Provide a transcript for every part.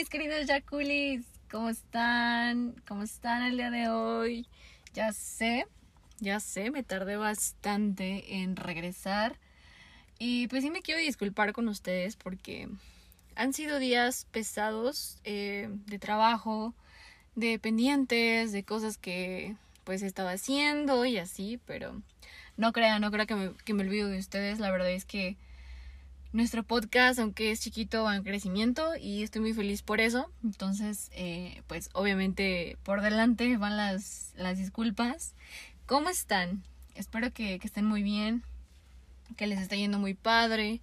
mis queridos Yakulis, ¿cómo están? ¿Cómo están el día de hoy? Ya sé, ya sé, me tardé bastante en regresar. Y pues sí me quiero disculpar con ustedes porque han sido días pesados eh, de trabajo, de pendientes, de cosas que pues estaba haciendo y así, pero no crean, no crean que me, que me olvido de ustedes. La verdad es que nuestro podcast, aunque es chiquito, va en crecimiento y estoy muy feliz por eso. Entonces, eh, pues obviamente por delante van las, las disculpas. ¿Cómo están? Espero que, estén muy bien, que les esté yendo muy padre,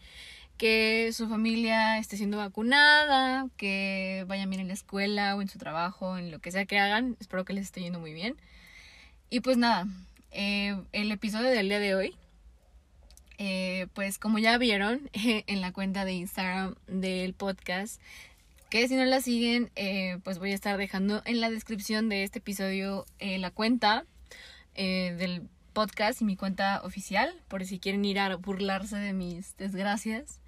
que su familia esté siendo vacunada, que vayan bien en la escuela o en su trabajo, en lo que sea que hagan. Espero que les esté yendo muy bien. Y pues nada, eh, el episodio del día de hoy eh, pues como ya vieron en la cuenta de Instagram del podcast, que si no la siguen, eh, pues voy a estar dejando en la descripción de este episodio eh, la cuenta del podcast y mi cuenta oficial, por si quieren ir a burlarse de mis desgracias.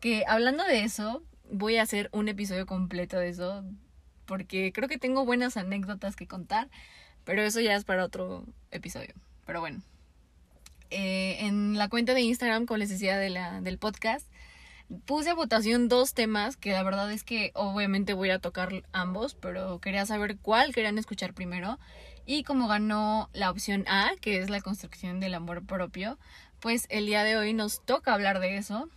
Que hablando de eso, voy a hacer un episodio completo de eso, porque creo que tengo buenas anécdotas que contar, pero eso ya es para otro episodio. Pero bueno, eh, en la cuenta de Instagram, como les decía, del podcast, puse a votación dos temas que la verdad es que obviamente voy a tocar ambos, pero quería saber cuál querían escuchar primero. Y como ganó la opción A, que es la construcción del amor propio, pues el día de hoy nos toca hablar de eso.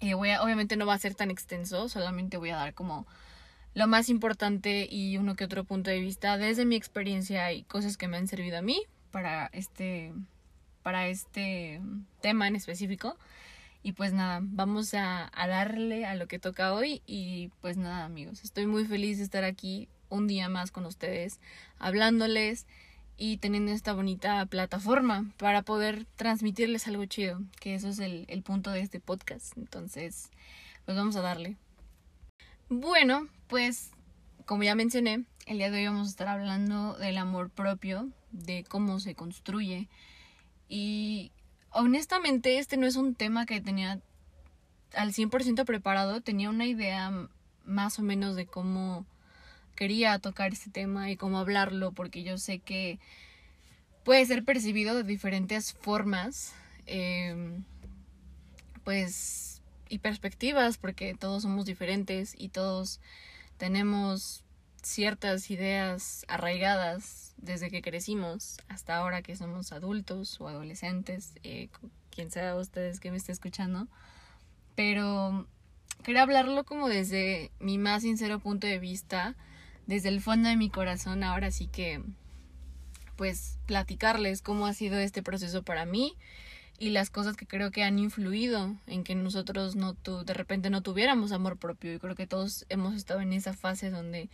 Eh, voy obviamente no va a ser tan extenso, solamente voy a dar como lo más importante y uno que otro punto de vista desde mi experiencia y cosas que me han servido a mí para este para este tema en específico. Y pues nada, vamos a, darle a lo que toca hoy. Y pues nada, amigos, estoy muy feliz de estar aquí un día más con ustedes, hablándoles y teniendo esta bonita plataforma para poder transmitirles algo chido, que eso es el, punto de este podcast. Entonces, pues vamos a darle. Bueno, pues como ya mencioné, el día de hoy vamos a estar hablando del amor propio, de cómo se construye, y honestamente este no es un tema que tenía al 100% preparado, tenía una idea más o menos de cómo quería tocar este tema y cómo hablarlo, porque yo sé que puede ser percibido de diferentes formas, em, pues, y perspectivas, porque todos somos diferentes y todos tenemos ciertas ideas arraigadas desde que crecimos hasta ahora que somos adultos o adolescentes, eh, quien sea ustedes que me esté escuchando. Pero quería hablarlo como desde mi más sincero punto de vista, desde el fondo de mi corazón, ahora sí que pues platicarles cómo ha sido este proceso para mí y las cosas que creo que han influido en que nosotros no tu, de repente no tuviéramos amor propio y creo que todos hemos estado en esa fase donde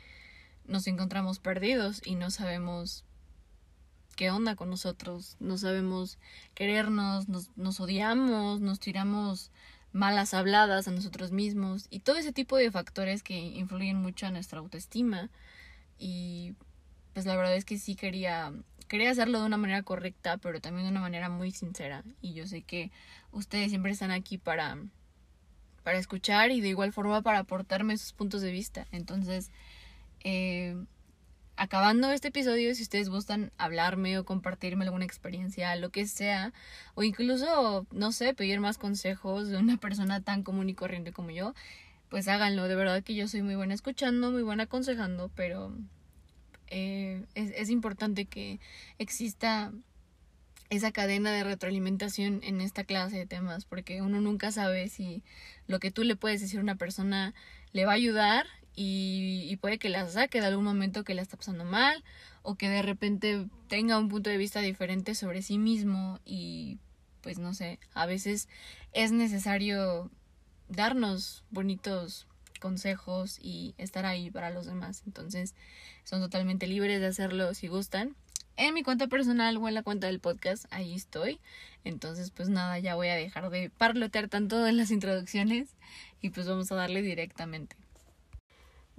nos encontramos perdidos y no sabemos qué onda con nosotros, no sabemos querernos, nos, nos odiamos, nos tiramos malas habladas a nosotros mismos y todo ese tipo de factores que influyen mucho a nuestra autoestima. Y pues la verdad es que sí quería quería hacerlo de una manera correcta pero también de una manera muy sincera. Y yo sé que ustedes siempre están aquí para para escuchar y de igual forma para aportarme sus puntos de vista. Entonces eh, acabando este episodio, si ustedes gustan hablarme o compartirme alguna experiencia, lo que sea, o incluso, no sé, pedir más consejos de una persona tan común y corriente como yo, pues háganlo. De verdad que yo soy muy buena escuchando, muy buena aconsejando, pero eh, es, es importante que exista esa cadena de retroalimentación en esta clase de temas, porque uno nunca sabe si lo que tú le puedes decir a una persona le va a ayudar y, puede que la saque de algún momento que la está pasando mal o que de repente tenga un punto de vista diferente sobre sí mismo y pues no sé, a veces es necesario darnos bonitos consejos y estar ahí para los demás. Entonces, son totalmente libres de hacerlo si gustan. En mi cuenta personal o en la cuenta del podcast, ahí estoy. Entonces, pues nada, ya voy a dejar de parlotear tanto en las introducciones y pues vamos a darle directamente.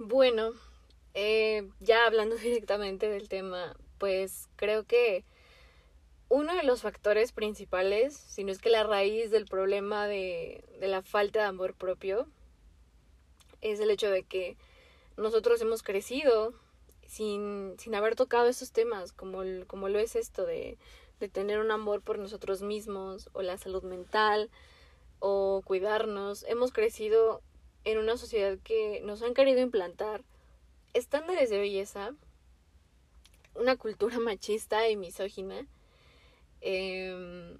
Bueno, eh, ya hablando directamente del tema, pues creo que uno de los factores principales, si no es que la raíz del problema de, de la falta de amor propio, es el hecho de que nosotros hemos crecido sin, sin haber tocado esos temas, como, como lo es esto de, de tener un amor por nosotros mismos, o la salud mental, o cuidarnos. Hemos crecido en una sociedad que nos han querido implantar estándares de belleza, una cultura machista y misógina, em,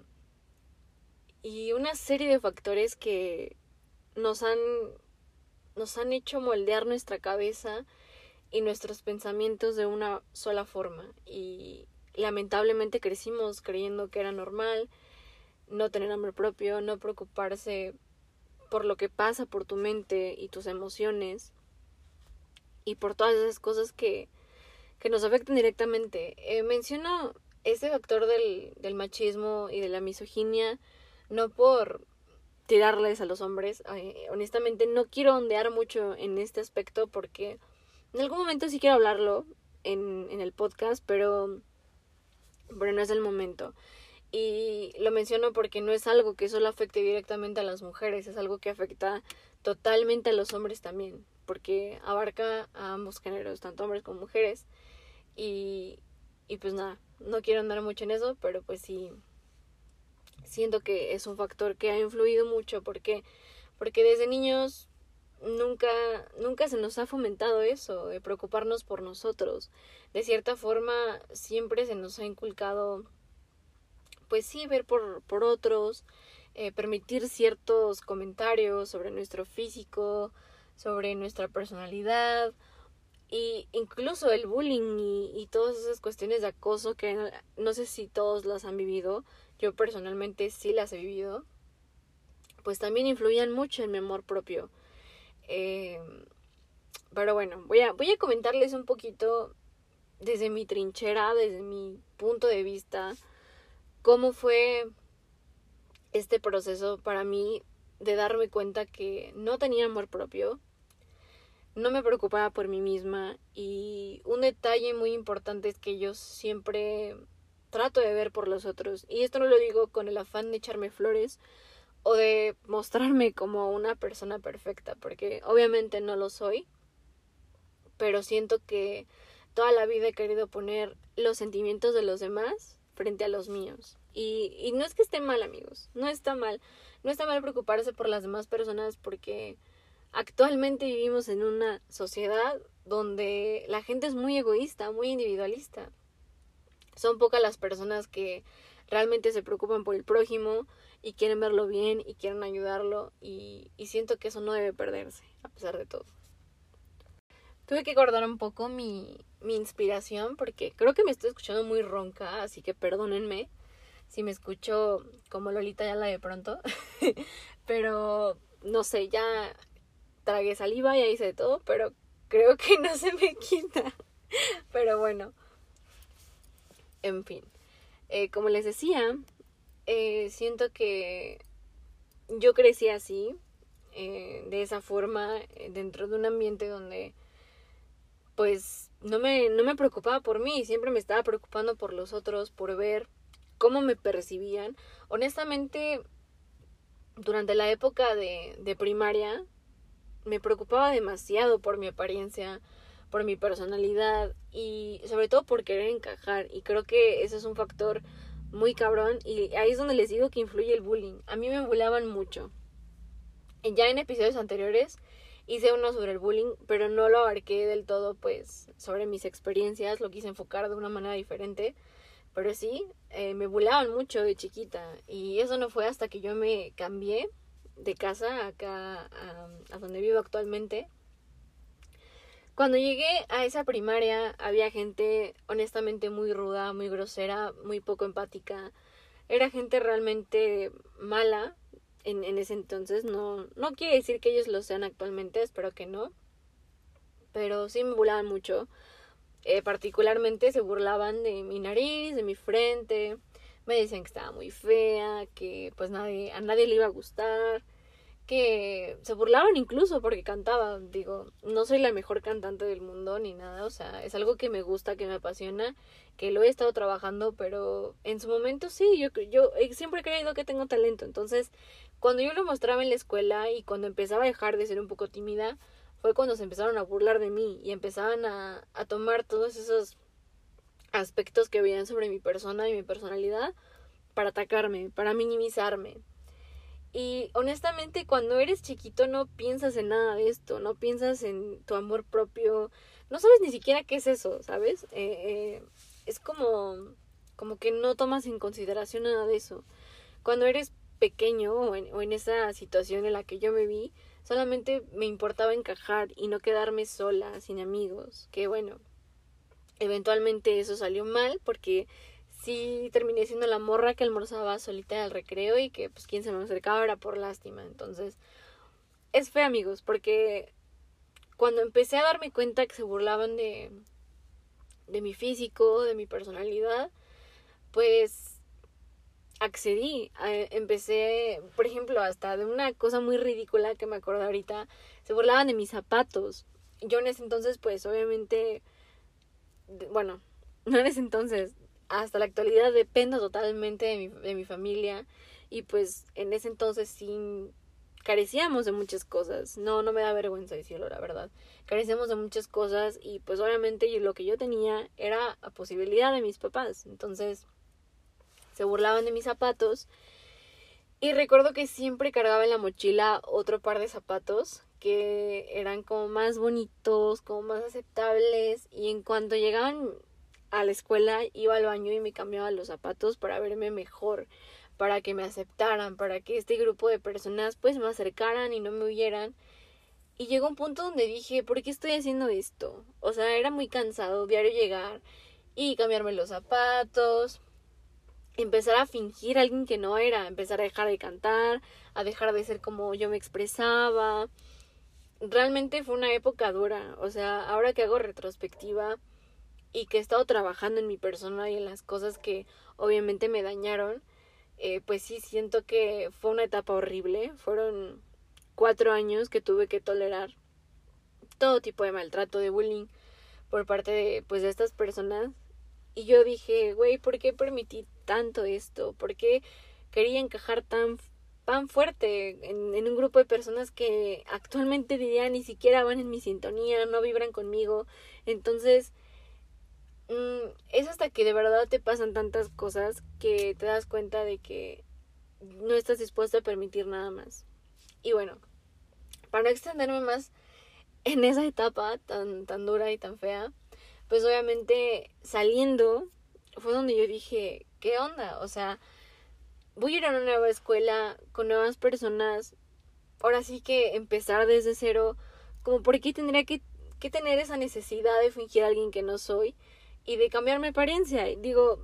y una serie de factores que nos han, nos han hecho moldear nuestra cabeza y nuestros pensamientos de una sola forma. Y lamentablemente crecimos creyendo que era normal no tener amor propio, no preocuparse por lo que pasa por tu mente y tus emociones y por todas esas cosas que, que nos afectan directamente. Eh, menciono ese factor del, del machismo y de la misoginia no por tirarles a los hombres. honestamente no quiero ondear mucho en este aspecto porque en algún momento sí quiero hablarlo en, en el podcast, pero, pero no es el momento. Y lo menciono porque no es algo que solo afecte directamente a las mujeres, es algo que afecta totalmente a los hombres también, porque abarca a ambos géneros, tanto hombres como mujeres. Y, y pues nada, no quiero andar mucho en eso, pero pues sí, siento que es un factor que ha influido mucho porque porque desde niños nunca nunca se nos ha fomentado eso de preocuparnos por nosotros de cierta forma siempre se nos ha inculcado pues sí, ver por, por otros, eh, permitir ciertos comentarios sobre nuestro físico, sobre nuestra personalidad, y incluso el bullying y, y, todas esas cuestiones de acoso que no sé si todos las han vivido, yo personalmente sí las he vivido, pues también influían mucho en mi amor propio. Eh, pero bueno, voy a, voy a comentarles un poquito desde mi trinchera, desde mi punto de vista, cómo fue este proceso para mí de darme cuenta que no tenía amor propio, no me preocupaba por mí misma y un detalle muy importante es que yo siempre trato de ver por los otros. Y esto no lo digo con el afán de echarme flores o de mostrarme como una persona perfecta porque obviamente no lo soy pero siento que toda la vida he querido poner los sentimientos de los demás frente a los míos. Y, y no es que esté mal, amigos, no está mal. No está mal preocuparse por las demás personas porque actualmente vivimos en una sociedad donde la gente es muy egoísta, muy individualista. Son pocas las personas que realmente se preocupan por el prójimo y quieren verlo bien y quieren ayudarlo y, y siento que eso no debe perderse a pesar de todo. Tuve que guardar un poco mi, mi inspiración porque creo que me estoy escuchando muy ronca, así que perdónenme si me escucho como Lolita ya la de pronto. pero no sé, ya tragué saliva, ya hice todo, pero creo que no se me quita. pero bueno, en fin. Eh, como les decía, eh, siento que yo crecí así, eh, de esa forma, dentro de un ambiente donde pues no me, no me preocupaba por mí, siempre me estaba preocupando por los otros, por ver cómo me percibían. Honestamente, durante la época de, de primaria, me preocupaba demasiado por mi apariencia, por mi personalidad y sobre todo por querer encajar. Y creo que ese es un factor muy cabrón y ahí es donde les digo que influye el bullying. A mí me bullaban mucho. Ya en episodios anteriores hice uno sobre el bullying, pero no lo abarqué del todo, pues, sobre mis experiencias, lo quise enfocar de una manera diferente. Pero sí, eh, me burlaban mucho de chiquita y eso no fue hasta que yo me cambié de casa acá a, a donde vivo actualmente. Cuando llegué a esa primaria había gente honestamente muy ruda, muy grosera, muy poco empática. Era gente realmente mala, en, en ese entonces. No, no quiere decir que ellos lo sean actualmente, espero que no. Pero sí me burlaban mucho. Eh, particularmente se burlaban de mi nariz, de mi frente. Me decían que estaba muy fea, que pues nadie, a nadie le iba a gustar que se burlaban incluso porque cantaba. Digo, no soy la mejor cantante del mundo ni nada, o sea, es algo que me gusta, que me apasiona, que lo he estado trabajando, pero en su momento sí, yo, yo siempre he creído que tengo talento. Entonces, cuando yo lo mostraba en la escuela y cuando empezaba a dejar de ser un poco tímida, fue cuando se empezaron a burlar de mí y empezaban a, a tomar todos esos aspectos que veían sobre mi persona y mi personalidad para atacarme, para minimizarme. Y honestamente cuando eres chiquito no piensas en nada de esto, no piensas en tu amor propio, no sabes ni siquiera qué es eso, ¿sabes? Eh, eh, es como, como que no tomas en consideración nada de eso. Cuando eres pequeño o en, o en esa situación en la que yo me vi, solamente me importaba encajar y no quedarme sola, sin amigos, que bueno, eventualmente eso salió mal porque sí terminé siendo la morra que almorzaba solita al recreo y que pues quien se me acercaba era por lástima. Entonces, es fe amigos, porque cuando empecé a darme cuenta que se burlaban de, de mi físico, de mi personalidad, pues accedí, empecé, por ejemplo, hasta de una cosa muy ridícula que me acuerdo ahorita, se burlaban de mis zapatos. Yo en ese entonces, pues obviamente, bueno, no en ese entonces, hasta la actualidad dependo totalmente de mi, de mi familia y pues en ese entonces sí carecíamos de muchas cosas. No, no me da vergüenza decirlo, la verdad. Carecíamos de muchas cosas y pues obviamente lo que yo tenía era la posibilidad de mis papás. Entonces se burlaban de mis zapatos y recuerdo que siempre cargaba en la mochila otro par de zapatos que eran como más bonitos, como más aceptables y en cuanto llegaban a la escuela iba al baño y me cambiaba los zapatos para verme mejor, para que me aceptaran, para que este grupo de personas pues me acercaran y no me huyeran. Y llegó un punto donde dije, ¿por qué estoy haciendo esto? O sea, era muy cansado diario llegar y cambiarme los zapatos, empezar a fingir a alguien que no era, empezar a dejar de cantar, a dejar de ser como yo me expresaba. Realmente fue una época dura, o sea, ahora que hago retrospectiva, y que he estado trabajando en mi persona y en las cosas que obviamente me dañaron, eh, pues sí siento que fue una etapa horrible. Fueron cuatro años que tuve que tolerar todo tipo de maltrato, de bullying por parte de, pues, de estas personas. Y yo dije, güey, ¿por qué permití tanto esto? ¿Por qué quería encajar tan, tan fuerte en, en un grupo de personas que actualmente diría ni siquiera van en mi sintonía, no vibran conmigo? Entonces, Mm, es hasta que de verdad te pasan tantas cosas que te das cuenta de que no estás dispuesto a permitir nada más. Y bueno, para no extenderme más en esa etapa tan, tan dura y tan fea, pues obviamente saliendo fue donde yo dije, ¿qué onda? O sea, voy a ir a una nueva escuela con nuevas personas, ahora sí que empezar desde cero, como por qué tendría que, que tener esa necesidad de fingir a alguien que no soy y de cambiar mi apariencia. Digo,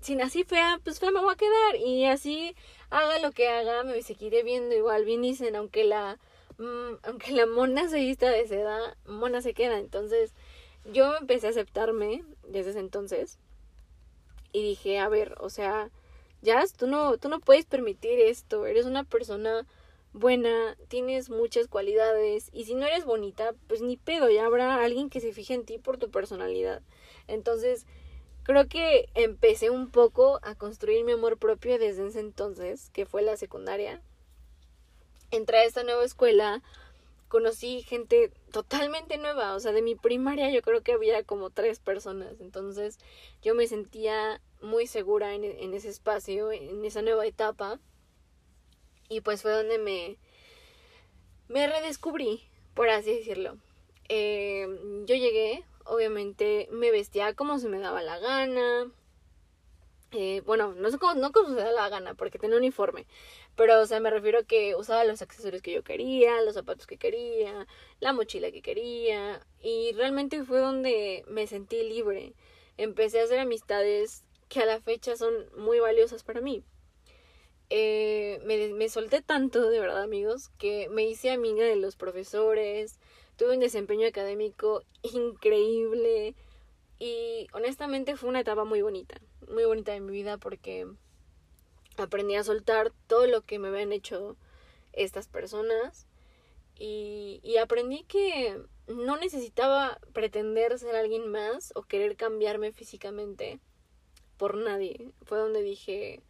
si nací fea, pues fea me voy a quedar. Y así haga lo que haga, me seguiré viendo igual. Bien dicen, aunque la, mm, aunque la mona se vista de seda, mona se queda. Entonces, yo empecé a aceptarme desde ese entonces. Y dije, a ver, o sea, ya tú no, tú no puedes permitir esto. Eres una persona buena, tienes muchas cualidades. Y si no eres bonita, pues ni pedo, ya habrá alguien que se fije en ti por tu personalidad. Entonces, creo que empecé un poco a construir mi amor propio desde ese entonces, que fue la secundaria. Entré a esta nueva escuela, conocí gente totalmente nueva, o sea, de mi primaria yo creo que había como tres personas, entonces yo me sentía muy segura en, ese espacio, en esa nueva etapa, y pues fue donde me, me redescubrí, por así decirlo. Eh, yo llegué obviamente me vestía como se me daba la gana. Eh, bueno, no sé cómo, no como se me daba la gana, porque tenía uniforme. Pero, o sea, me refiero a que usaba los accesorios que yo quería, los zapatos que quería, la mochila que quería. Y realmente fue donde me sentí libre. Empecé a hacer amistades que a la fecha son muy valiosas para mí. Eh, me, me solté tanto, de verdad, amigos, que me hice amiga de los profesores, tuve un desempeño académico increíble y honestamente fue una etapa muy bonita, muy bonita de mi vida porque aprendí a soltar todo lo que me habían hecho estas personas y, aprendí que no necesitaba pretender ser alguien más o querer cambiarme físicamente por nadie. Fue donde dije,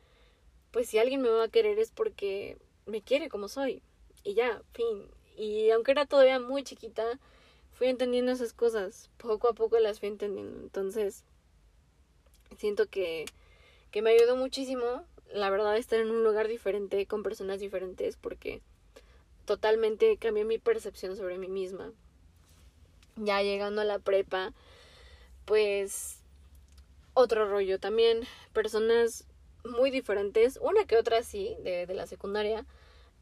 pues si alguien me va a querer es porque me quiere como soy. Y ya, fin Y aunque era todavía muy chiquita, fui entendiendo esas cosas. Poco a poco las fui entendiendo. Entonces, siento que, que me ayudó muchísimo, la verdad, estar en un lugar diferente, con personas diferentes, porque totalmente cambió mi percepción sobre mí misma. Ya llegando a la prepa, pues otro rollo también, personas muy diferentes, una que otra sí, de, de la secundaria,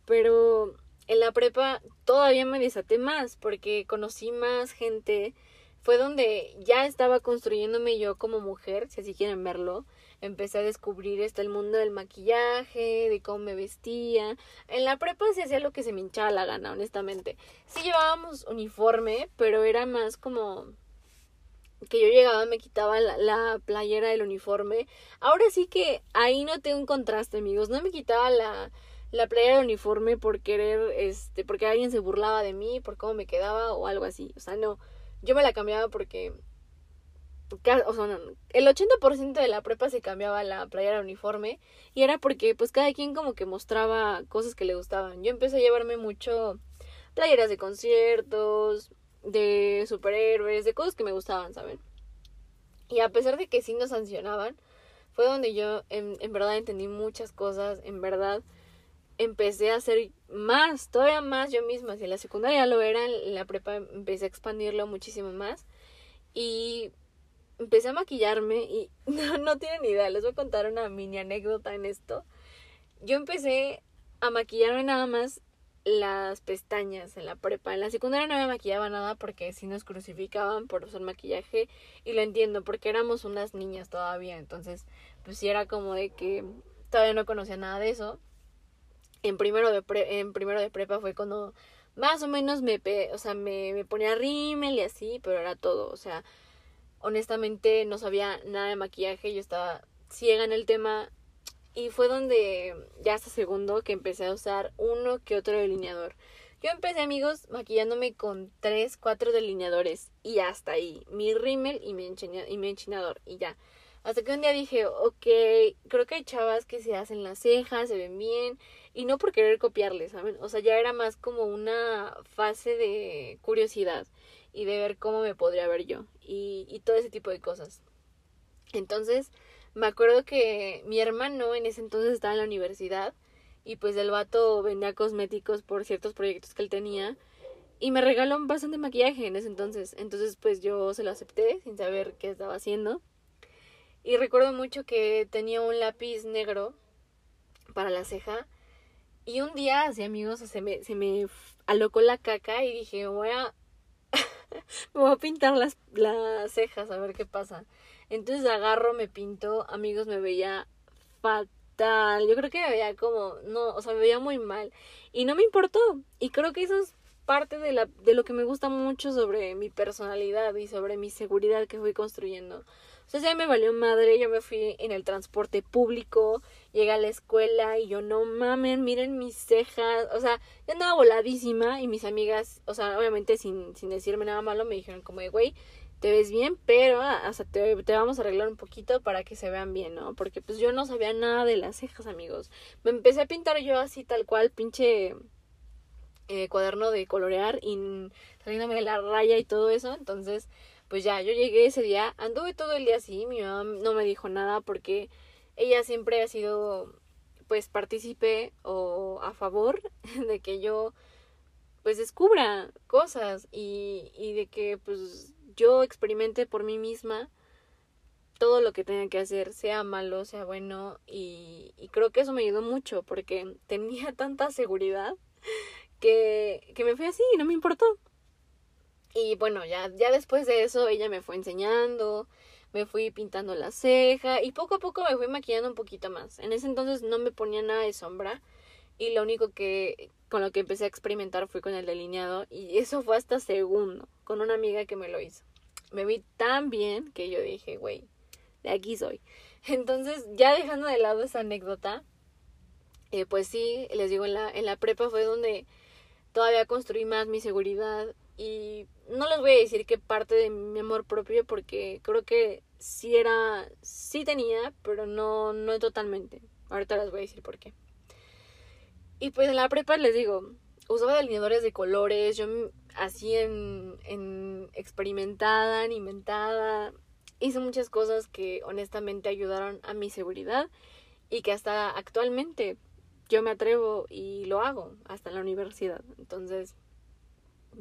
pero en la prepa todavía me desaté más porque conocí más gente. Fue donde ya estaba construyéndome yo como mujer, si así quieren verlo. Empecé a descubrir este el mundo del maquillaje, de cómo me vestía. En la prepa se hacía lo que se me hinchaba la gana, honestamente. Sí llevábamos uniforme, pero era más como que yo llegaba, me quitaba la, la, playera del uniforme. Ahora sí que ahí no tengo un contraste, amigos. No me quitaba la, la playera uniforme por querer, este, porque alguien se burlaba de mí, por cómo me quedaba o algo así. O sea, no, yo me la cambiaba porque, o sea, no, el 80% de la prepa se cambiaba la playera uniforme y era porque pues cada quien como que mostraba cosas que le gustaban. Yo empecé a llevarme mucho playeras de conciertos, de superhéroes, de cosas que me gustaban, ¿saben? Y a pesar de que sí nos sancionaban, fue donde yo en verdad entendí muchas cosas, en verdad empecé a hacer más, todavía más yo misma. Si en la secundaria lo era, en la prepa empecé a expandirlo muchísimo más. Y empecé a maquillarme y no, no tienen idea, les voy a contar una mini anécdota en esto. Yo empecé a maquillarme nada más las pestañas en la prepa. En la secundaria no me maquillaba nada porque si nos crucificaban por usar maquillaje y lo entiendo porque éramos unas niñas todavía, entonces pues sí era como de que todavía no conocía nada de eso en primero de, en primero de prepa fue cuando más o menos me, o sea, me, me ponía rímel y así, pero era todo, o sea, honestamente no sabía nada de maquillaje, yo estaba ciega en el tema y fue donde ya hasta segundo que empecé a usar uno que otro delineador. Yo empecé, amigos, maquillándome con tres, cuatro delineadores y hasta ahí, mi rímel y mi, y mi enchinador y ya. Hasta que un día dije, ok, creo que hay chavas que se hacen las cejas, se ven bien, y no por querer copiarles, ¿saben? O sea, ya era más como una fase de curiosidad y de ver cómo me podría ver yo y, y todo ese tipo de cosas. Entonces, me acuerdo que mi hermano en ese entonces estaba en la universidad y pues el vato vendía cosméticos por ciertos proyectos que él tenía y me regaló bastante maquillaje en ese entonces. Entonces, pues yo se lo acepté sin saber qué estaba haciendo. Y recuerdo mucho que tenía un lápiz negro para la ceja. Y un día, así amigos, se me, se me alocó la caca y dije, voy a, me voy a pintar las, las cejas a ver qué pasa. Entonces agarro, me pinto, amigos, me veía fatal. Yo creo que me veía como, no, o sea, me veía muy mal. Y no me importó. Y creo que eso es parte de, la, de lo que me gusta mucho sobre mi personalidad y sobre mi seguridad que fui construyendo. Entonces ya me valió madre, yo me fui en el transporte público, llegué a la escuela y yo no mamen, miren mis cejas, o sea, yo andaba voladísima y mis amigas, o sea, obviamente sin, sin decirme nada malo, me dijeron como güey, te ves bien, pero ah, o sea, te, vamos a arreglar un poquito para que se vean bien, ¿no? Porque pues yo no sabía nada de las cejas, amigos. Me empecé a pintar yo así tal cual, pinche eh, cuaderno de colorear y saliéndome la raya y todo eso, entonces pues ya, yo llegué ese día, anduve todo el día así, mi mamá no me dijo nada porque ella siempre ha sido pues partícipe o a favor de que yo pues descubra cosas y, y de que pues yo experimente por mí misma todo lo que tenga que hacer, sea malo, sea bueno, y, creo que eso me ayudó mucho porque tenía tanta seguridad que, que me fui así y no me importó. Y bueno, ya, ya después de eso ella me fue enseñando, me fui pintando la ceja y poco a poco me fui maquillando un poquito más. En ese entonces no me ponía nada de sombra y lo único que con lo que empecé a experimentar fue con el delineado y eso fue hasta segundo, con una amiga que me lo hizo. Me vi tan bien que yo dije, güey, de aquí soy. Entonces, ya dejando de lado esa anécdota, eh, pues sí, les digo, en la, en la prepa fue donde todavía construí más mi seguridad y no les voy a decir que parte de mi amor propio porque creo que sí era, sí tenía, pero no, no totalmente. Ahorita les voy a decir por qué. Y pues en la prepa les digo, usaba delineadores de colores, yo así en, en experimentada, en inventada, hice muchas cosas que honestamente ayudaron a mi seguridad y que hasta actualmente yo me atrevo y lo hago hasta la universidad. Entonces,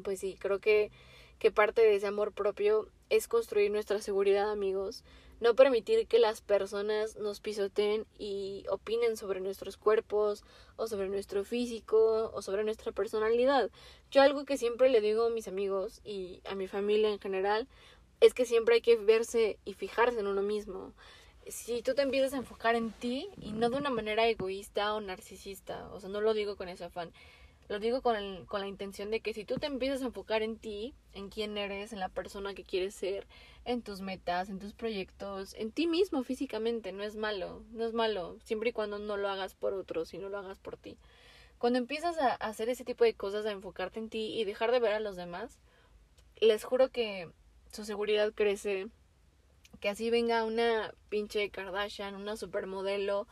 pues sí, creo que, que parte de ese amor propio es construir nuestra seguridad, amigos. No permitir que las personas nos pisoteen y opinen sobre nuestros cuerpos o sobre nuestro físico o sobre nuestra personalidad. Yo algo que siempre le digo a mis amigos y a mi familia en general es que siempre hay que verse y fijarse en uno mismo si tú te empiezas a enfocar en ti y no de una manera egoísta o narcisista, o sea, no lo digo con ese afán, lo digo con, con la intención de que si tú te empiezas a enfocar en ti, en quién eres, en la persona que quieres ser, en tus metas, en tus proyectos, en ti mismo físicamente, no es malo, no es malo, siempre y cuando no lo hagas por otros y no lo hagas por ti. Cuando empiezas a hacer ese tipo de cosas, a enfocarte en ti y dejar de ver a los demás, les juro que su seguridad crece, que así venga una pinche Kardashian, una supermodelo,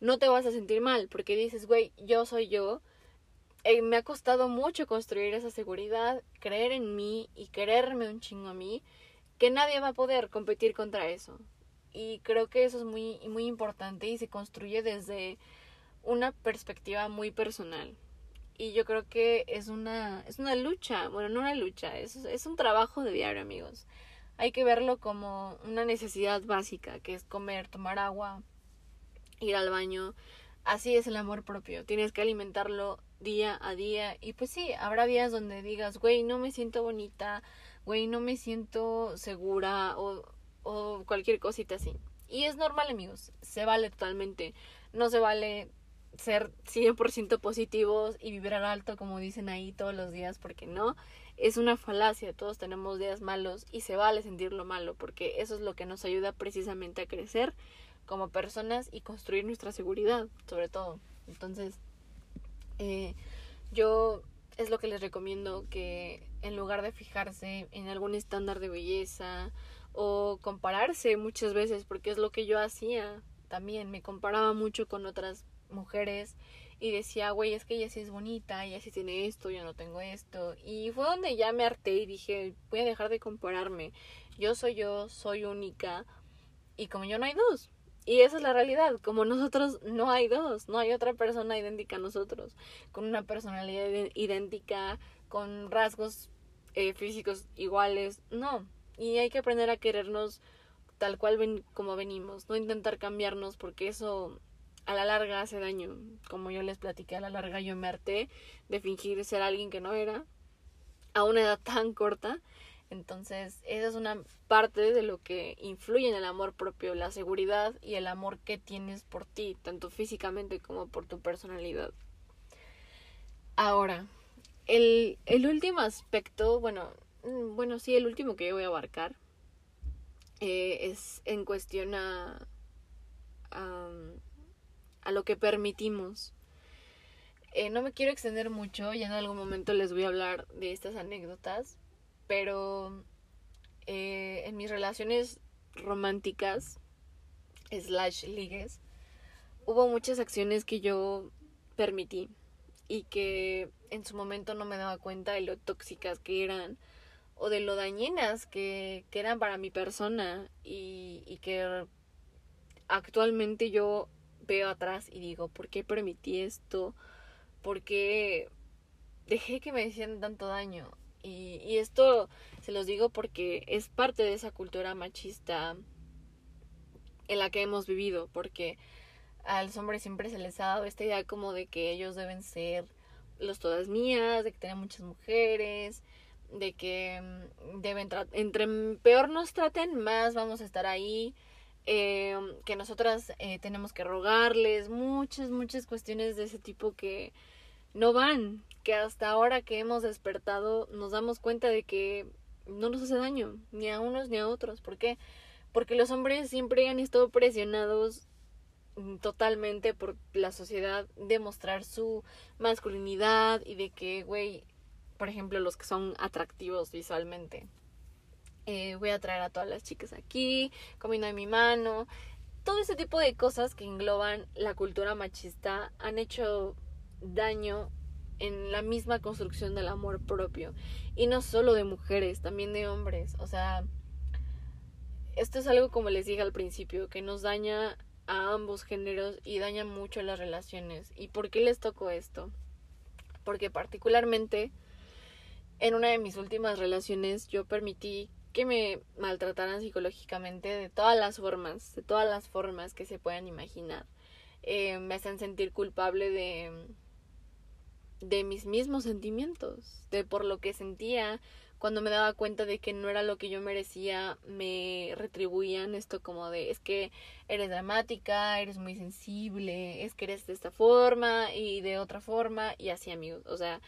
no te vas a sentir mal porque dices, güey, yo soy yo. Eh, me ha costado mucho construir esa seguridad, creer en mí y quererme un chingo a mí, que nadie va a poder competir contra eso. Y creo que eso es muy, muy importante y se construye desde una perspectiva muy personal. Y yo creo que es una, es una lucha, bueno, no una lucha, es, es un trabajo de diario, amigos hay que verlo como una necesidad básica, que es comer, tomar agua, ir al baño. Así es el amor propio. Tienes que alimentarlo día a día. Y pues sí, habrá días donde digas, güey, no me siento bonita, güey, no me siento segura o, o cualquier cosita así. Y es normal, amigos. Se vale totalmente. No se vale ser 100% positivos y vibrar alto como dicen ahí todos los días, porque no, es una falacia, todos tenemos días malos y se vale sentir lo malo, porque eso es lo que nos ayuda precisamente a crecer como personas y construir nuestra seguridad, sobre todo. Entonces, eh, yo es lo que les recomiendo que en lugar de fijarse en algún estándar de belleza o compararse muchas veces, porque es lo que yo hacía también, me comparaba mucho con otras mujeres y decía, güey, es que ella sí es bonita, ella sí tiene esto, yo no tengo esto. Y fue donde ya me harté y dije, voy a dejar de compararme. Yo soy yo, soy única y como yo no hay dos. Y esa es la realidad, como nosotros no hay dos, no hay otra persona idéntica a nosotros, con una personalidad idéntica, con rasgos eh, físicos iguales, no. Y hay que aprender a querernos tal cual ven, como venimos, no intentar cambiarnos porque eso a la larga hace daño. Como yo les platiqué, a la larga yo me harté de fingir ser alguien que no era a una edad tan corta. Entonces, esa es una parte de lo que influye en el amor propio, la seguridad y el amor que tienes por ti, tanto físicamente como por tu personalidad. Ahora, el, el último aspecto, bueno, mm, bueno, sí, el último que yo voy a abarcar eh, es en cuestión a, a lo que permitimos. Eh, no me quiero extender mucho, ya en algún momento les voy a hablar de estas anécdotas, pero eh, en mis relaciones románticas, slash ligues, hubo muchas acciones que yo permití y que en su momento no me daba cuenta de lo tóxicas que eran o de lo dañinas que, eran para mi persona y, y que actualmente yo veo atrás y digo, ¿por qué permití esto? ¿Por qué dejé que me hicieran tanto daño? Y, y esto se los digo porque es parte de esa cultura machista en la que hemos vivido, porque a los hombres siempre se les ha dado esta idea como de que ellos deben ser los todas mías, de que tienen muchas mujeres, de que mm, deben entre peor nos traten, más vamos a estar ahí, eh, que nosotras eh, tenemos que rogarles, muchas, muchas cuestiones de ese tipo que no van, que hasta ahora que hemos despertado nos damos cuenta de que no nos hace daño, ni a unos ni a otros. ¿Por qué? Porque los hombres siempre han estado presionados totalmente por la sociedad de mostrar su masculinidad y de que, güey, por ejemplo, los que son atractivos visualmente, eh, voy a traer a todas las chicas aquí, comiendo de mi mano. Todo ese tipo de cosas que engloban la cultura machista han hecho daño en la misma construcción del amor propio. Y no solo de mujeres, también de hombres. O sea, esto es algo como les dije al principio, que nos daña a ambos géneros y daña mucho las relaciones. ¿Y por qué les tocó esto? Porque particularmente en una de mis últimas relaciones yo permití que me maltrataran psicológicamente de todas las formas, de todas las formas que se puedan imaginar. Eh, me hacen sentir culpable de de mis mismos sentimientos, de por lo que sentía, cuando me daba cuenta de que no era lo que yo merecía, me retribuían esto como de es que eres dramática, eres muy sensible, es que eres de esta forma y de otra forma y así amigos, o sea,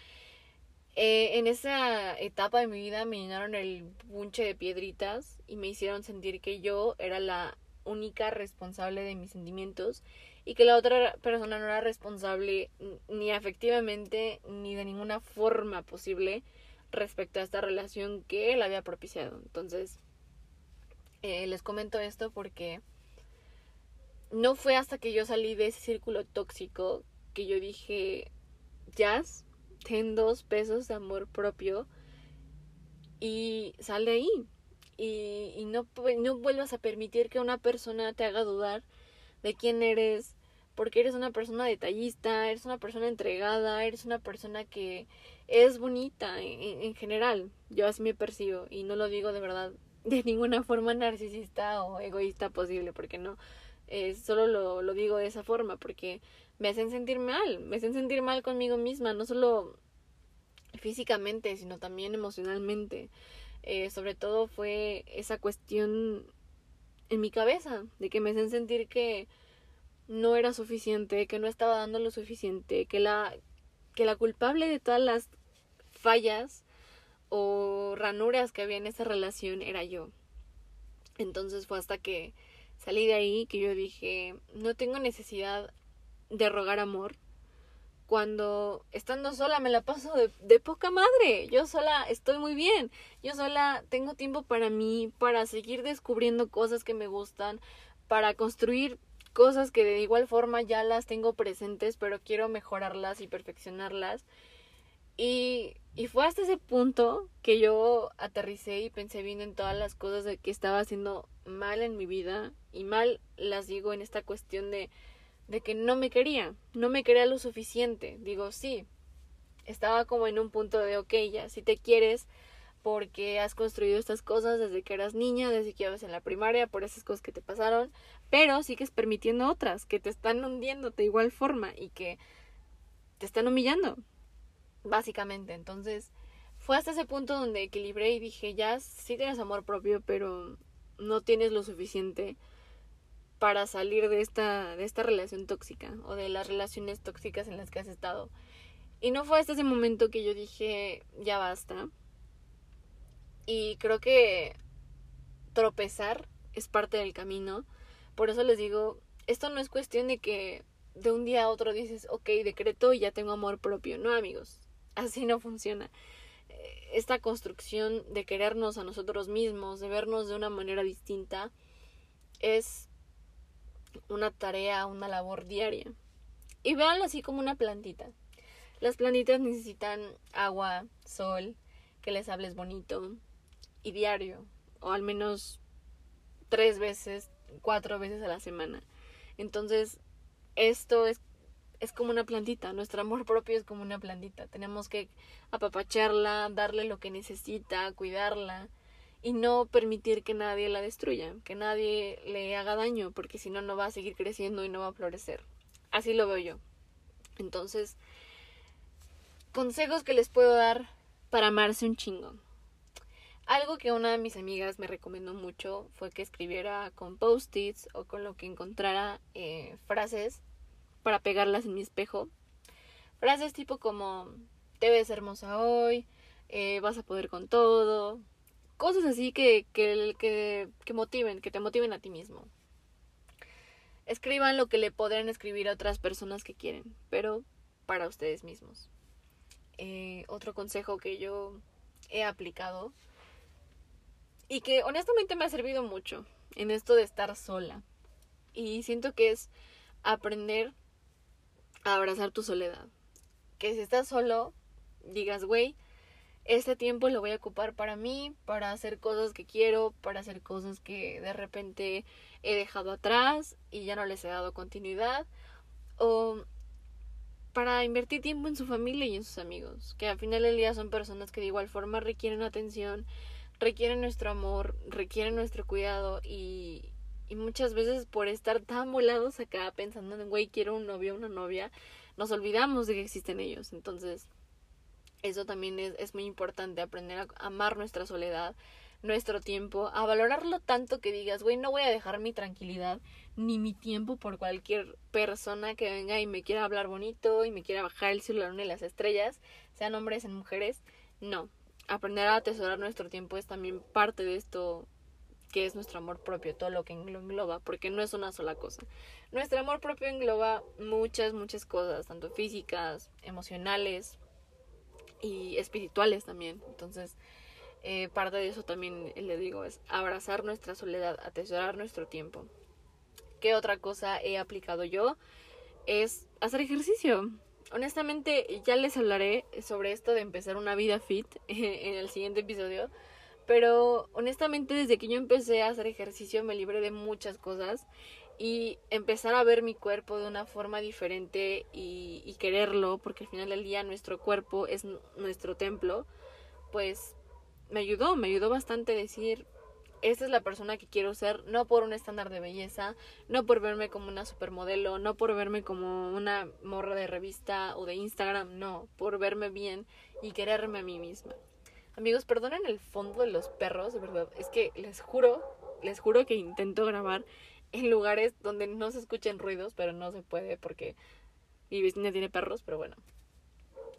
eh, en esa etapa de mi vida me llenaron el bunche de piedritas y me hicieron sentir que yo era la única responsable de mis sentimientos y que la otra persona no era responsable ni afectivamente ni de ninguna forma posible respecto a esta relación que él había propiciado. Entonces, eh, les comento esto porque no fue hasta que yo salí de ese círculo tóxico que yo dije, Jazz, ten dos pesos de amor propio y sal de ahí. Y, y no, no vuelvas a permitir que una persona te haga dudar de quién eres, porque eres una persona detallista, eres una persona entregada, eres una persona que es bonita en, general. Yo así me percibo y no lo digo de verdad de ninguna forma narcisista o egoísta posible, porque no. Eh, solo lo, lo digo de esa forma, porque me hacen sentir mal, me hacen sentir mal conmigo misma, no solo físicamente, sino también emocionalmente. Eh, sobre todo fue esa cuestión en mi cabeza, de que me hacen sentir que no era suficiente, que no estaba dando lo suficiente, que la, que la culpable de todas las fallas o ranuras que había en esa relación era yo. Entonces fue hasta que salí de ahí que yo dije, no tengo necesidad de rogar amor. Cuando estando sola me la paso de, de, poca madre. Yo sola estoy muy bien. Yo sola tengo tiempo para mí, para seguir descubriendo cosas que me gustan, para construir cosas que de igual forma ya las tengo presentes, pero quiero mejorarlas y perfeccionarlas. Y, y fue hasta ese punto que yo aterricé y pensé bien en todas las cosas de que estaba haciendo mal en mi vida. Y mal las digo en esta cuestión de, de que no me quería, no me quería lo suficiente. Digo, sí, estaba como en un punto de, ok, ya, si te quieres, porque has construido estas cosas desde que eras niña, desde que ibas en la primaria, por esas cosas que te pasaron, pero sigues permitiendo otras que te están hundiendo de igual forma y que te están humillando básicamente. Entonces, fue hasta ese punto donde equilibré y dije, ya sí tienes amor propio, pero no tienes lo suficiente para salir de esta, de esta relación tóxica o de las relaciones tóxicas en las que has estado. Y no fue hasta ese momento que yo dije, ya basta. Y creo que tropezar es parte del camino. Por eso les digo, esto no es cuestión de que de un día a otro dices, ok, decreto y ya tengo amor propio. No, amigos así no funciona. Eh, esta construcción de querernos a nosotros mismos, de vernos de una manera distinta, es una tarea, una labor diaria. Y véanlo así como una plantita. Las plantitas necesitan agua, sol, que les hables bonito y diario, o al menos tres veces, cuatro veces a la semana. Entonces, esto es es como una plantita, nuestro amor propio es como una plantita. Tenemos que apapacharla, darle lo que necesita, cuidarla y no permitir que nadie la destruya, que nadie le haga daño, porque si no, no va a seguir creciendo y no va a florecer. Así lo veo yo. Entonces, consejos que les puedo dar para amarse un chingo. Algo que una de mis amigas me recomendó mucho fue que escribiera con post-its o con lo que encontrara eh, frases para pegarlas en mi espejo. Frases tipo como, te ves hermosa hoy, eh, vas a poder con todo. Cosas así que, que, que, motiven, que te motiven a ti mismo. Escriban lo que le podrán escribir a otras personas que quieren, pero para ustedes mismos. Eh, otro consejo que yo he aplicado y que honestamente me ha servido mucho en esto de estar sola. Y siento que es aprender a abrazar tu soledad. que si estás solo, digas, güey, este tiempo lo voy a ocupar para mí, para hacer cosas que quiero, para hacer cosas que de repente he dejado atrás y ya no les he dado continuidad, o para invertir tiempo en su familia y en sus amigos, que al final del día son personas que de igual forma requieren atención, requieren nuestro amor, requieren nuestro cuidado y, y muchas veces por estar tan volados acá pensando en, güey, quiero un novio, una novia, nos olvidamos de que existen ellos. Entonces, eso también es, es muy importante, aprender a amar nuestra soledad, nuestro tiempo, a valorarlo tanto que digas, güey, no voy a dejar mi tranquilidad ni mi tiempo por cualquier persona que venga y me quiera hablar bonito y me quiera bajar el celular y las estrellas, sean hombres o mujeres. No, aprender a atesorar nuestro tiempo es también parte de esto que es nuestro amor propio, todo lo que engloba, porque no es una sola cosa. Nuestro amor propio engloba muchas, muchas cosas, tanto físicas, emocionales y espirituales también. Entonces, eh, parte de eso también le digo es abrazar nuestra soledad, atesorar nuestro tiempo. ¿Qué otra cosa he aplicado yo? Es hacer ejercicio. Honestamente, ya les hablaré sobre esto de empezar una vida fit en el siguiente episodio. Pero honestamente, desde que yo empecé a hacer ejercicio, me libré de muchas cosas. Y empezar a ver mi cuerpo de una forma diferente y, y quererlo, porque al final del día nuestro cuerpo es nuestro templo, pues me ayudó, me ayudó bastante decir, esta es la persona que quiero ser, no por un estándar de belleza, no por verme como una supermodelo, no por verme como una morra de revista o de Instagram, no, por verme bien y quererme a mí misma. Amigos, perdonen el fondo de los perros, de verdad, es que les juro, les juro que intento grabar en lugares donde no se escuchen ruidos, pero no se puede porque mi vecina tiene perros, pero bueno.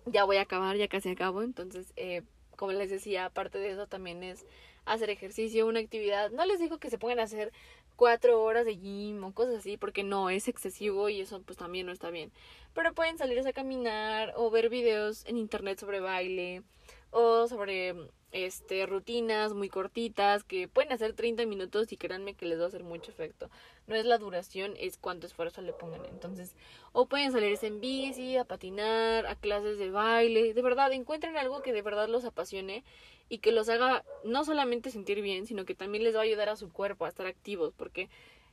Ya voy a acabar, ya casi acabo, entonces eh, como les decía, aparte de eso también es hacer ejercicio, una actividad. No les digo que se pongan a hacer cuatro horas de gym o cosas así, porque no, es excesivo y eso pues también no está bien. Pero pueden salirse a caminar o ver videos en internet sobre baile o sobre este, rutinas muy cortitas que pueden hacer 30 minutos y créanme que les va a hacer mucho efecto. No es la duración, es cuánto esfuerzo le pongan. Entonces, o pueden salirse en bici, a patinar, a clases de baile. De verdad, encuentren algo que de verdad los apasione y que los haga no solamente sentir bien, sino que también les va a ayudar a su cuerpo a estar activos, porque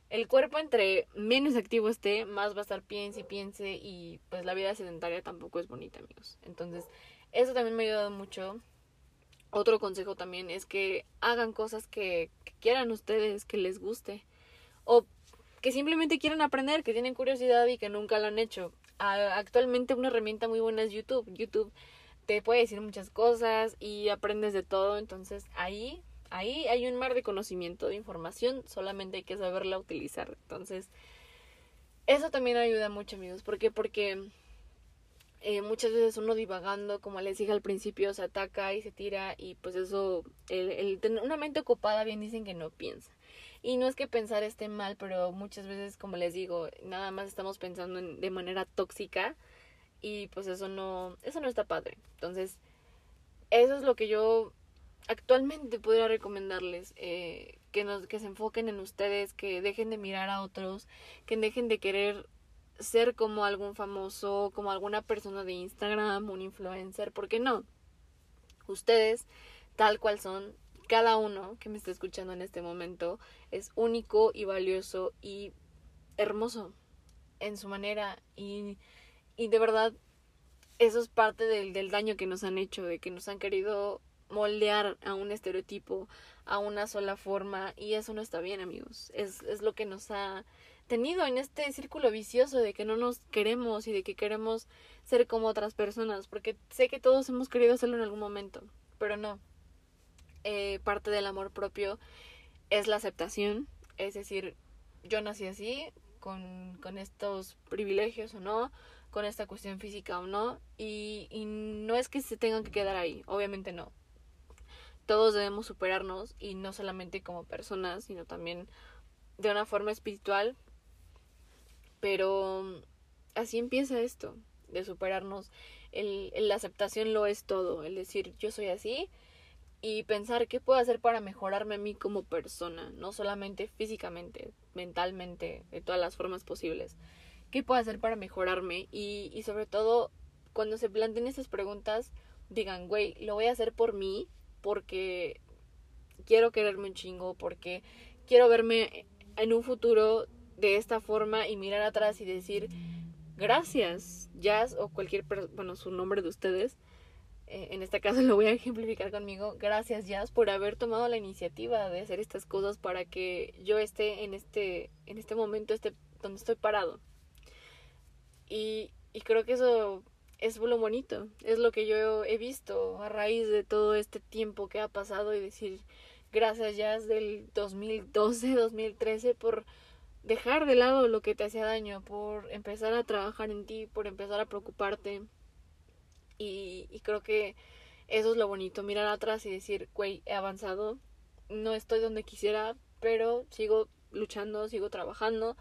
el cuerpo entre menos activo esté, más va a estar piense y piense y pues la vida sedentaria tampoco es bonita, amigos. Entonces, eso también me ha ayudado mucho otro consejo también es que hagan cosas que, quieran ustedes, que les guste. O que simplemente quieran aprender, que tienen curiosidad y que nunca lo han hecho. actualmente una herramienta muy buena es YouTube. YouTube te puede decir muchas cosas y aprendes de todo. Entonces ahí, ahí hay un mar de conocimiento, de información. Solamente hay que saberla utilizar. Entonces, eso también ayuda mucho, amigos. ¿Por qué? Porque eh, muchas veces uno divagando, como les dije al principio, se ataca y se tira y pues eso, el, tener una mente ocupada bien dicen que no piensa. Y no es que pensar esté mal, pero muchas veces, como les digo, nada más estamos pensando de manera tóxica y pues eso no, eso no está padre. Entonces, eso es lo que yo actualmente podría recomendarles, eh, que, nos, que se enfoquen en ustedes, que dejen de mirar a otros, que dejen de querer ser como algún famoso, como alguna persona de Instagram, un influencer, ¿por qué no? Ustedes, tal cual son, cada uno que me está escuchando en este momento es único y valioso y hermoso en su manera y, y de verdad eso es parte del, del daño que nos han hecho, de que nos han querido moldear a un estereotipo, a una sola forma y eso no está bien amigos, es, es lo que nos ha tenido en este círculo vicioso de que no nos queremos y de que queremos ser como otras personas, porque sé que todos hemos querido hacerlo en algún momento, pero no. Eh, parte del amor propio es la aceptación, es decir, yo nací así, con, con estos privilegios o no, con esta cuestión física o no, y, y no es que se tengan que quedar ahí, obviamente no. Todos debemos superarnos y no solamente como personas, sino también de una forma espiritual, pero así empieza esto, de superarnos. El, la aceptación lo es todo, el decir yo soy así y pensar qué puedo hacer para mejorarme a mí como persona, no solamente físicamente, mentalmente, de todas las formas posibles. ¿Qué puedo hacer para mejorarme? Y, y sobre todo cuando se planteen estas preguntas, digan, güey, lo voy a hacer por mí, porque quiero quererme un chingo, porque quiero verme en un futuro de esta forma y mirar atrás y decir, gracias, Jazz o cualquier, bueno, su nombre de ustedes, eh, en este caso lo voy a ejemplificar conmigo, gracias Jazz por haber tomado la iniciativa de hacer estas cosas para que yo esté en este, en este momento, este, donde estoy parado. Y, y creo que eso es lo bonito, es lo que yo he visto a raíz de todo este tiempo que ha pasado y decir gracias Jazz del 2012, 2013 por dejar de lado lo que te hacía daño, por empezar a trabajar en ti, por empezar a preocuparte. Y, creo que eso es lo bonito, mirar atrás y decir, güey, he avanzado, no estoy donde quisiera, pero sigo luchando, sigo trabajando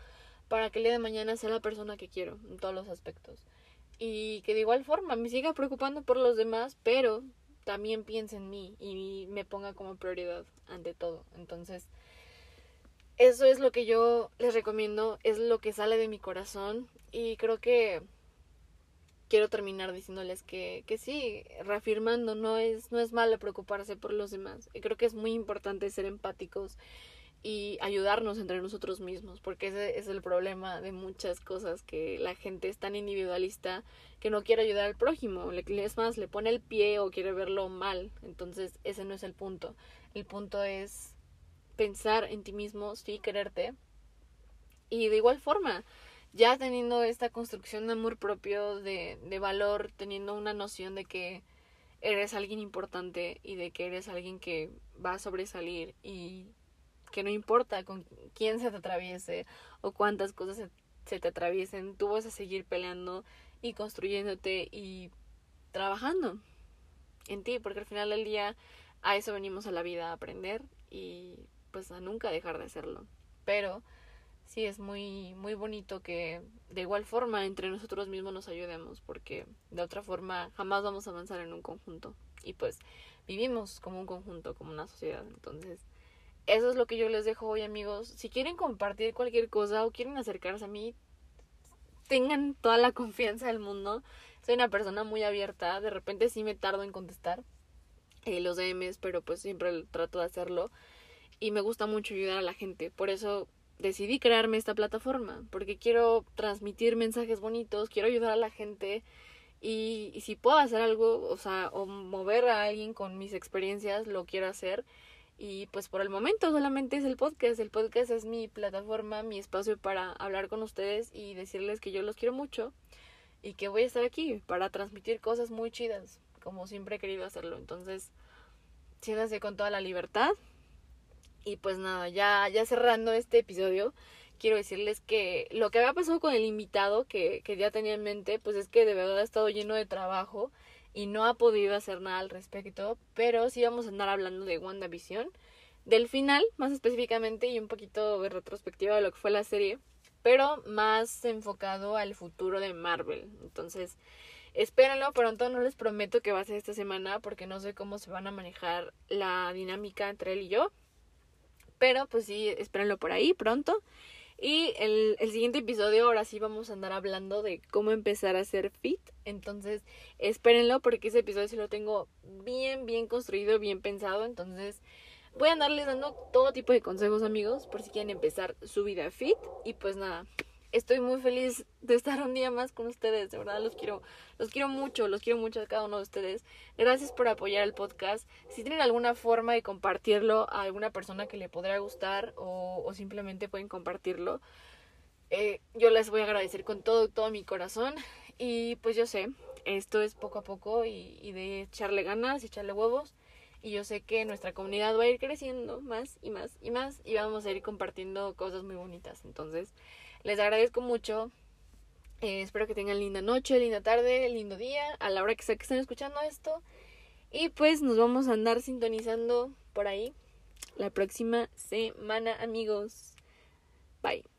para que el día de mañana sea la persona que quiero en todos los aspectos. Y que de igual forma me siga preocupando por los demás, pero también piense en mí y me ponga como prioridad ante todo. Entonces, eso es lo que yo les recomiendo, es lo que sale de mi corazón y creo que quiero terminar diciéndoles que, que sí, reafirmando, no es, no es malo preocuparse por los demás. Y creo que es muy importante ser empáticos y ayudarnos entre nosotros mismos, porque ese es el problema de muchas cosas, que la gente es tan individualista que no quiere ayudar al prójimo, es más, le pone el pie o quiere verlo mal, entonces ese no es el punto. El punto es pensar en ti mismo, sí, quererte. Y de igual forma, ya teniendo esta construcción de amor propio, de, de valor, teniendo una noción de que eres alguien importante y de que eres alguien que va a sobresalir y que no importa con quién se te atraviese o cuántas cosas se, se, te atraviesen, tú vas a seguir peleando y construyéndote y trabajando en ti, porque al final del día a eso venimos a la vida a aprender y pues a nunca dejar de hacerlo. Pero sí es muy muy bonito que de igual forma entre nosotros mismos nos ayudemos porque de otra forma jamás vamos a avanzar en un conjunto y pues vivimos como un conjunto, como una sociedad. Entonces, eso es lo que yo les dejo hoy, amigos. Si quieren compartir cualquier cosa o quieren acercarse a mí, tengan toda la confianza del mundo. Soy una persona muy abierta, de repente sí me tardo en contestar eh, los DMs, pero pues siempre trato de hacerlo y me gusta mucho ayudar a la gente. Por eso decidí crearme esta plataforma, porque quiero transmitir mensajes bonitos, quiero ayudar a la gente y, si puedo hacer algo, o sea, o mover a alguien con mis experiencias, lo quiero hacer. Y pues por el momento solamente es el podcast. El podcast es mi plataforma, mi espacio para hablar con ustedes y decirles que yo los quiero mucho y que voy a estar aquí para transmitir cosas muy chidas, como siempre he querido hacerlo. Entonces, siéntanse con toda la libertad y pues nada, ya, ya cerrando este episodio, quiero decirles que lo que había pasado con el invitado que, que ya tenía en mente, pues es que de verdad ha estado lleno de trabajo y no ha podido hacer nada al respecto, pero sí vamos a andar hablando de WandaVision, del final más específicamente y un poquito de retrospectiva de lo que fue la serie, pero más enfocado al futuro de Marvel. Entonces, espérenlo, pronto no les prometo que va a ser esta semana porque no sé cómo se van a manejar la dinámica entre él y yo, pero pues sí, espérenlo por ahí pronto. Y el, el, siguiente episodio, ahora sí vamos a andar hablando de cómo empezar a hacer fit. Entonces, espérenlo porque ese episodio sí lo tengo bien, bien construido, bien pensado. Entonces, voy a andarles dando todo tipo de consejos, amigos, por si quieren empezar su vida fit. Y pues nada, estoy muy feliz de estar un día más con ustedes, de verdad los quiero, los quiero mucho, los quiero mucho a cada uno de ustedes. Gracias por apoyar el podcast. Si tienen alguna forma de compartirlo a alguna persona que le podrá gustar o, simplemente pueden compartirlo, eh, yo les voy a agradecer con todo, todo mi corazón. Y pues yo sé, esto es poco a poco y, y de echarle ganas echarle huevos. Y yo sé que nuestra comunidad va a ir creciendo más y más y más y vamos a ir compartiendo cosas muy bonitas. Entonces, les agradezco mucho. Eh, espero que tengan linda noche, linda tarde, lindo día, a la hora que sea que estén escuchando esto. Y pues nos vamos a andar sintonizando por ahí la próxima semana, amigos. Bye.